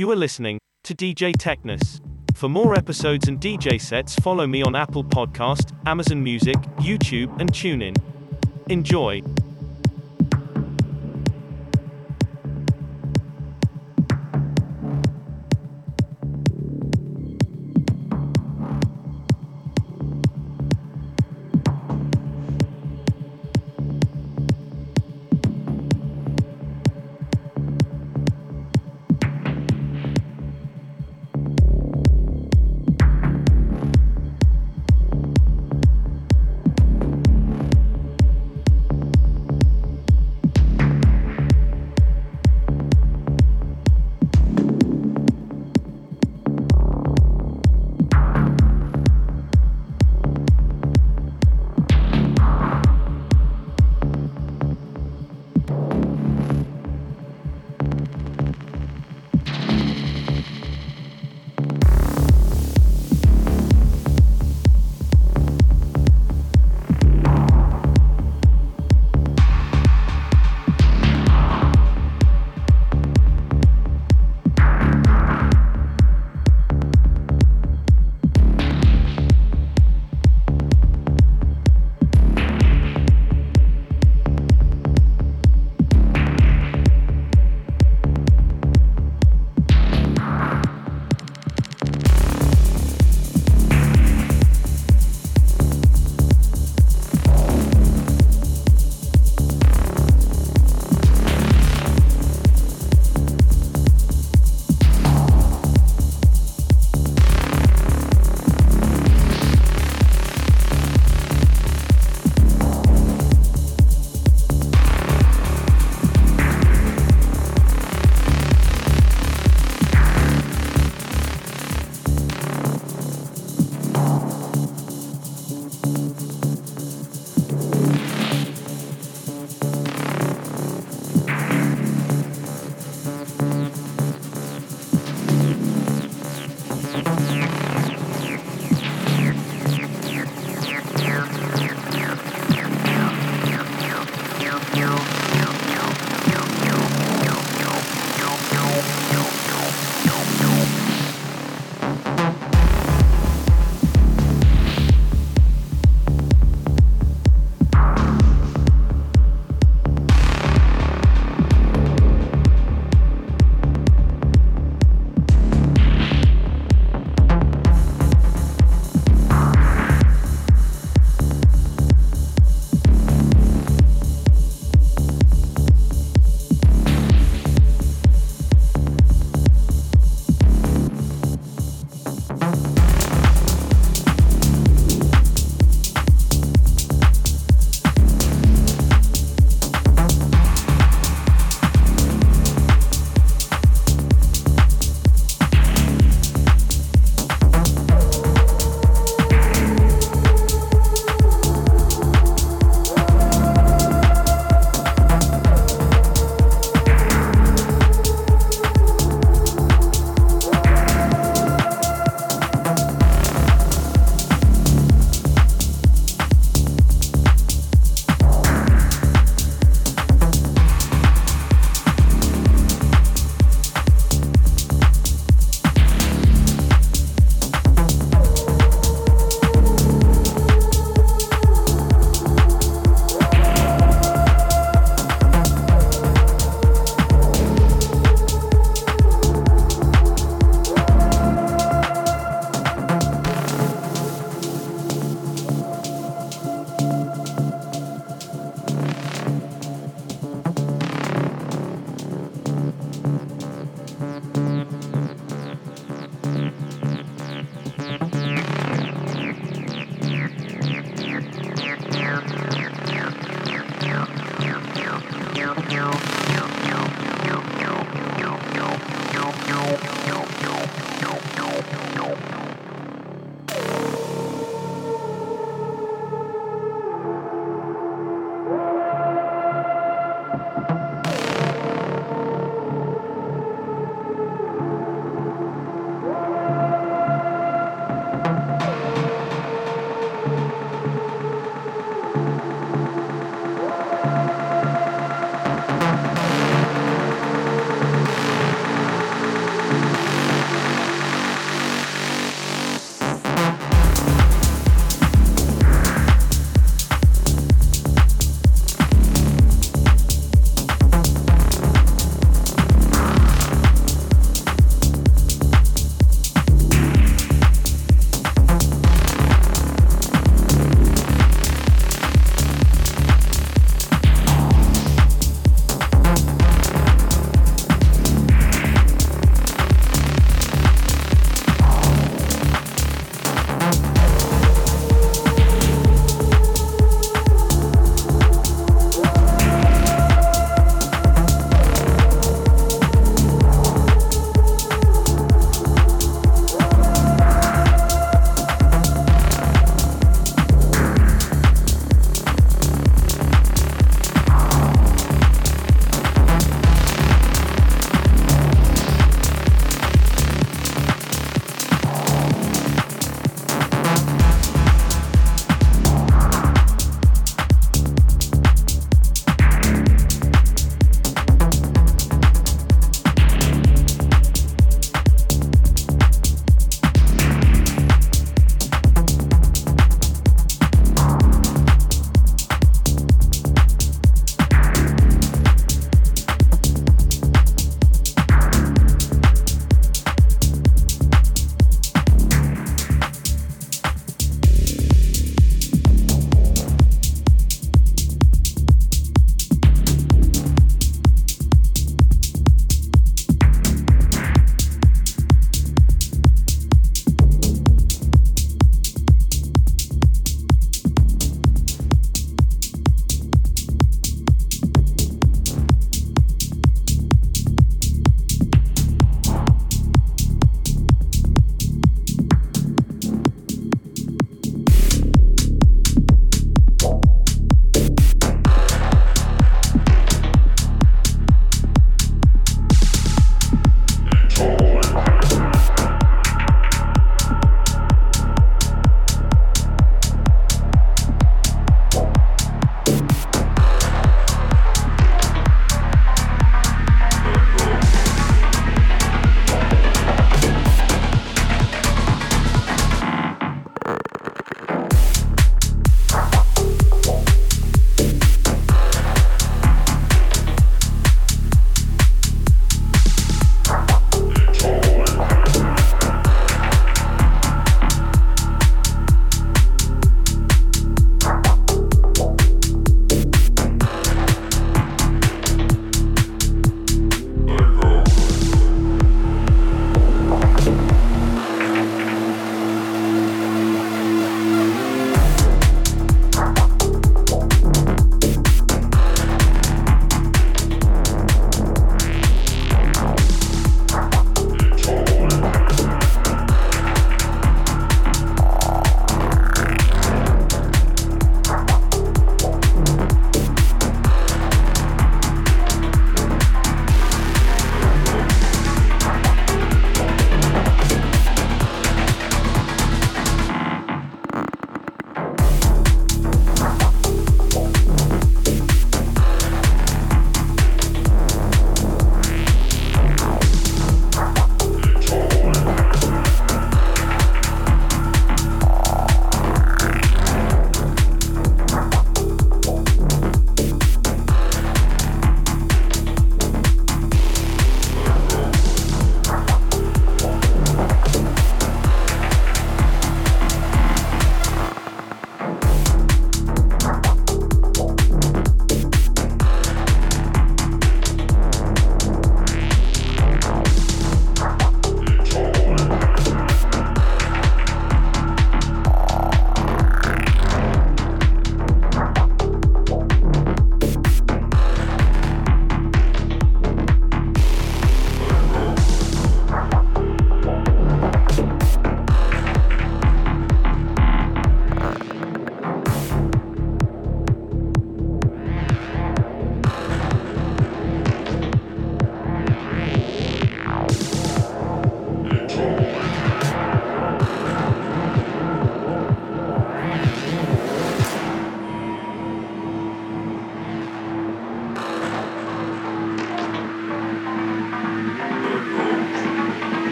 You are listening to DJ Tekness. For more episodes and DJ sets, follow me on Apple Podcast, Amazon Music, YouTube, and TuneIn. Enjoy.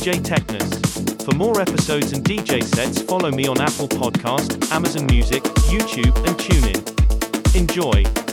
DJ Tekness. For more episodes and DJ sets, follow me on Apple Podcast, Amazon Music, YouTube, and TuneIn. Enjoy.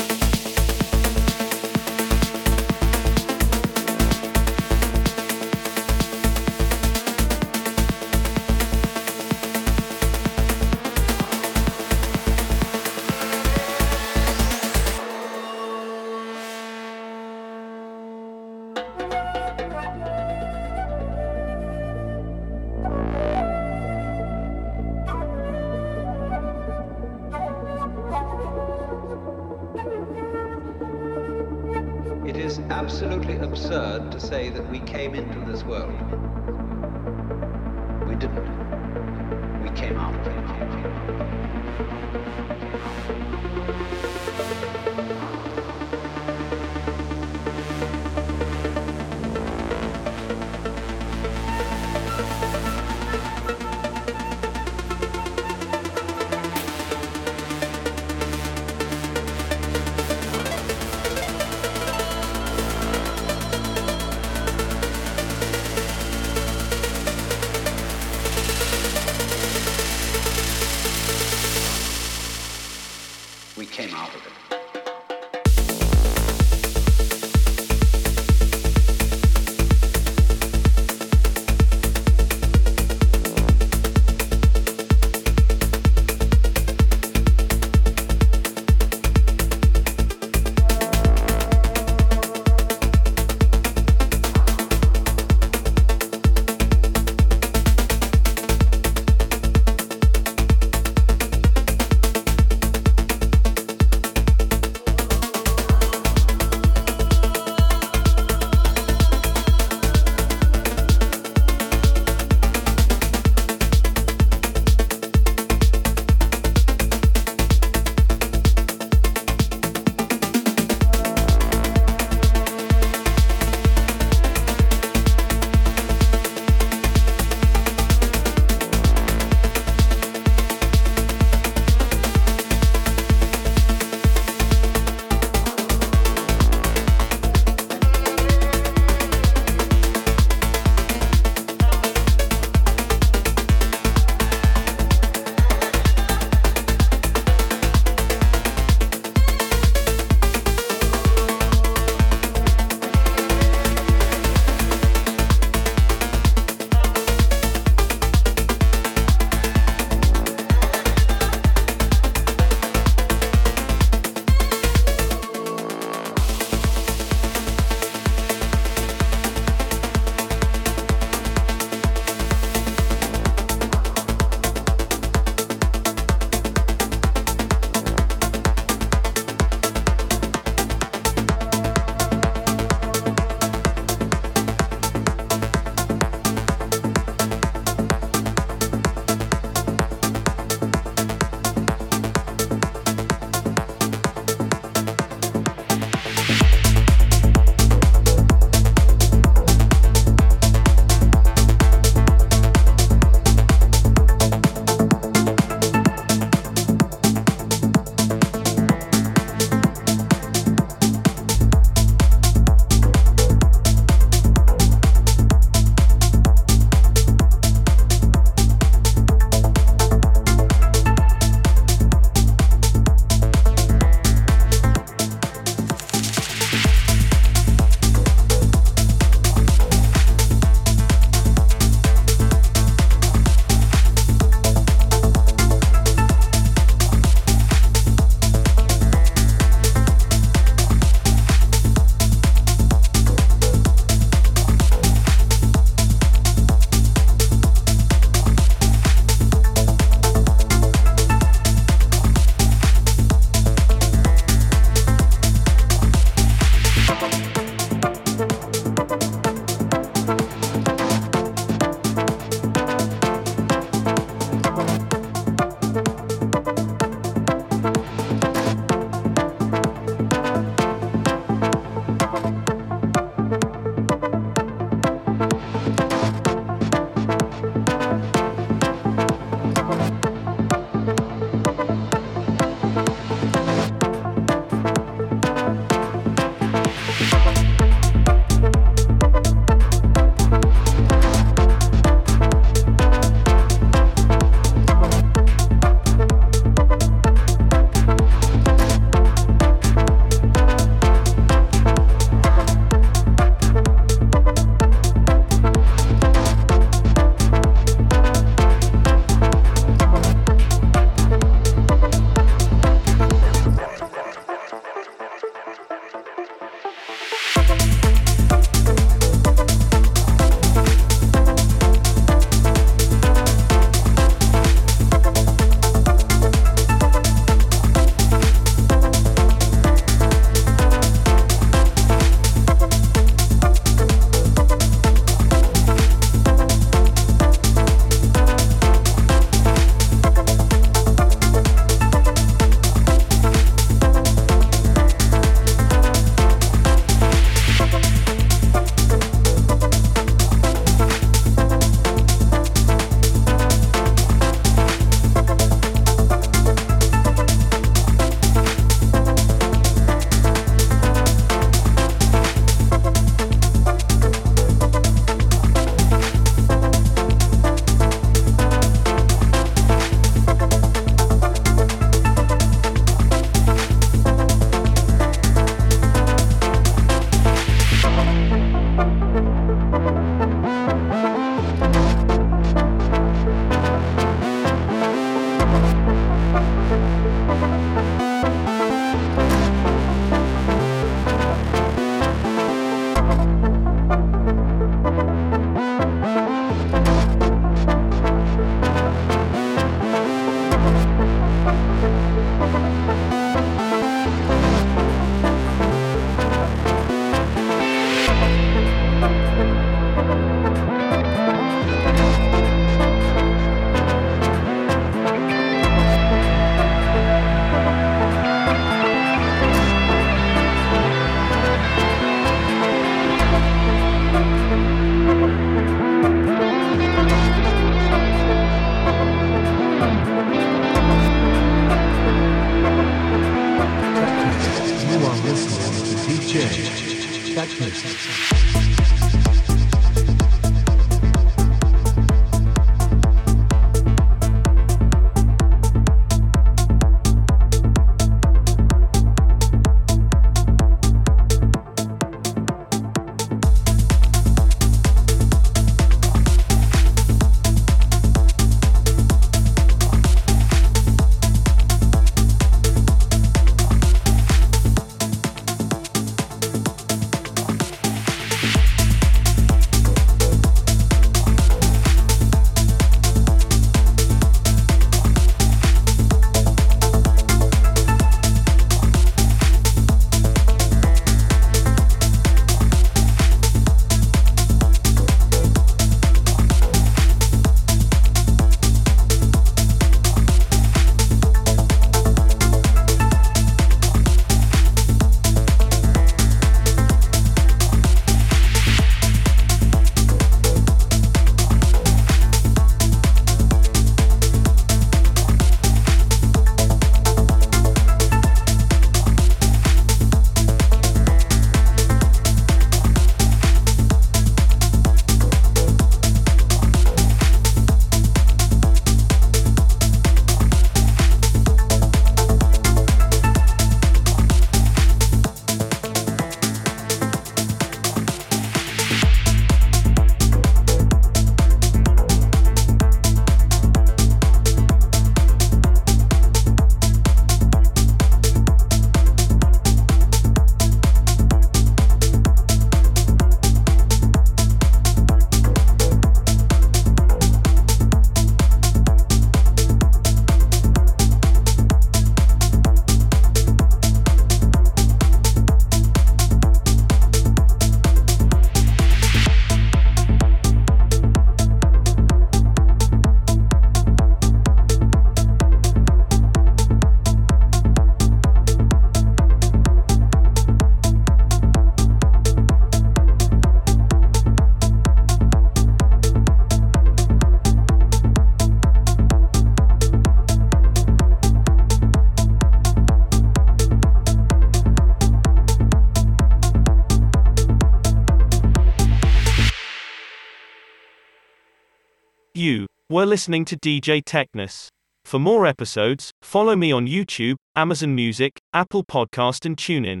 Were listening to DJ Tekness. For more episodes, follow me on YouTube, Amazon Music, Apple Podcast, and TuneIn.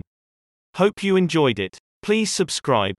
Hope you enjoyed it. Please subscribe.